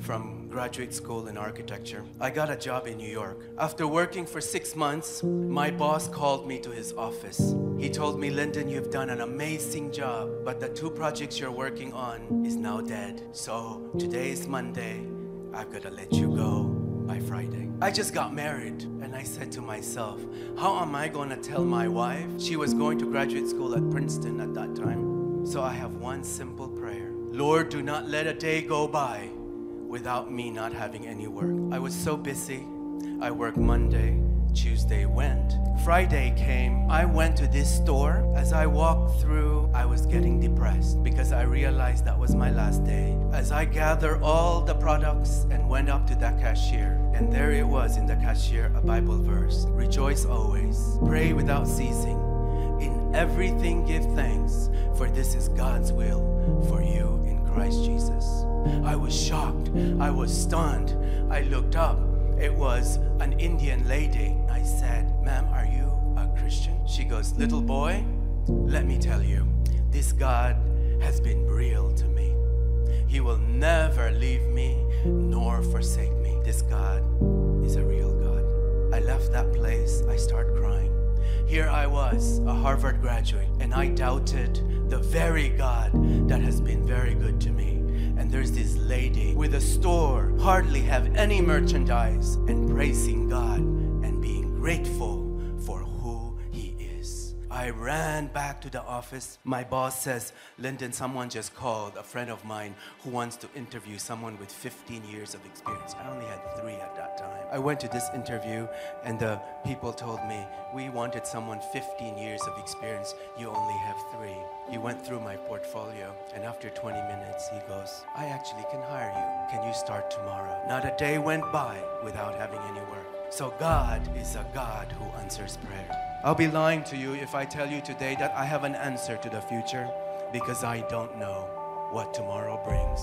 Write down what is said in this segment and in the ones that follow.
from graduate school in architecture. I got a job in New York. After working for six months, my boss called me to his office. He told me, Lyndon, you've done an amazing job, but the two projects you're working on is now dead. So today is Monday. I've got to let you go by Friday. I just got married and I said to myself, how am I going to tell my wife? She was going to graduate school at Princeton at that time. So I have one simple prayer Lord, do not let a day go by without me not having any work. I was so busy. I worked Monday, Tuesday went. Friday came. I went to this store. As I walked through, I was getting depressed because I realized that was my last day. As I gathered all the products and went up to that cashier, and there it was in the cashier a Bible verse Rejoice always, pray without ceasing. In everything give thanks, for this is God's will for you Christ Jesus. I was shocked. I was stunned. I looked up. It was an Indian lady. I said, Ma'am, are you a Christian? She goes, Little boy, let me tell you, this God has been real to me. He will never leave me nor forsake me. This God is a real God. I left that place. I start crying. Here I was, a Harvard graduate, and I doubted the very God that has been very good to me. And there's this lady with a store, hardly have any merchandise, and praising God and being grateful I ran back to the office. My boss says, Lyndon, someone just called, a friend of mine who wants to interview someone with 15 years of experience. I only had three at that time. I went to this interview, and the people told me, We wanted someone 15 years of experience. You only have three. He went through my portfolio, and after 20 minutes, he goes, I actually can hire you. Can you start tomorrow? Not a day went by without having any work. So God is a God who answers prayer. I'll be lying to you if I tell you today that I have an answer to the future because I don't know what tomorrow brings.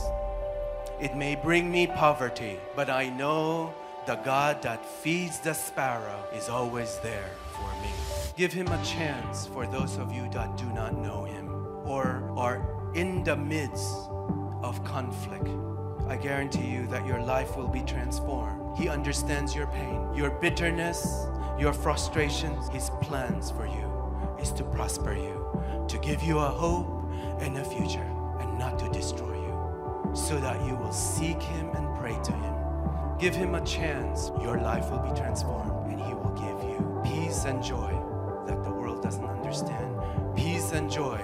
It may bring me poverty, but I know the God that feeds the sparrow is always there for me. Give him a chance for those of you that do not know him or are in the midst of conflict. I guarantee you that your life will be transformed. He understands your pain, your bitterness, your frustrations. His plans for you is to prosper you, to give you a hope and a future, and not to destroy you, so that you will seek Him and pray to Him. Give Him a chance. Your life will be transformed, and He will give you peace and joy that the world doesn't understand. Peace and joy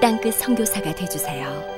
땅끝 성교사가 되주세요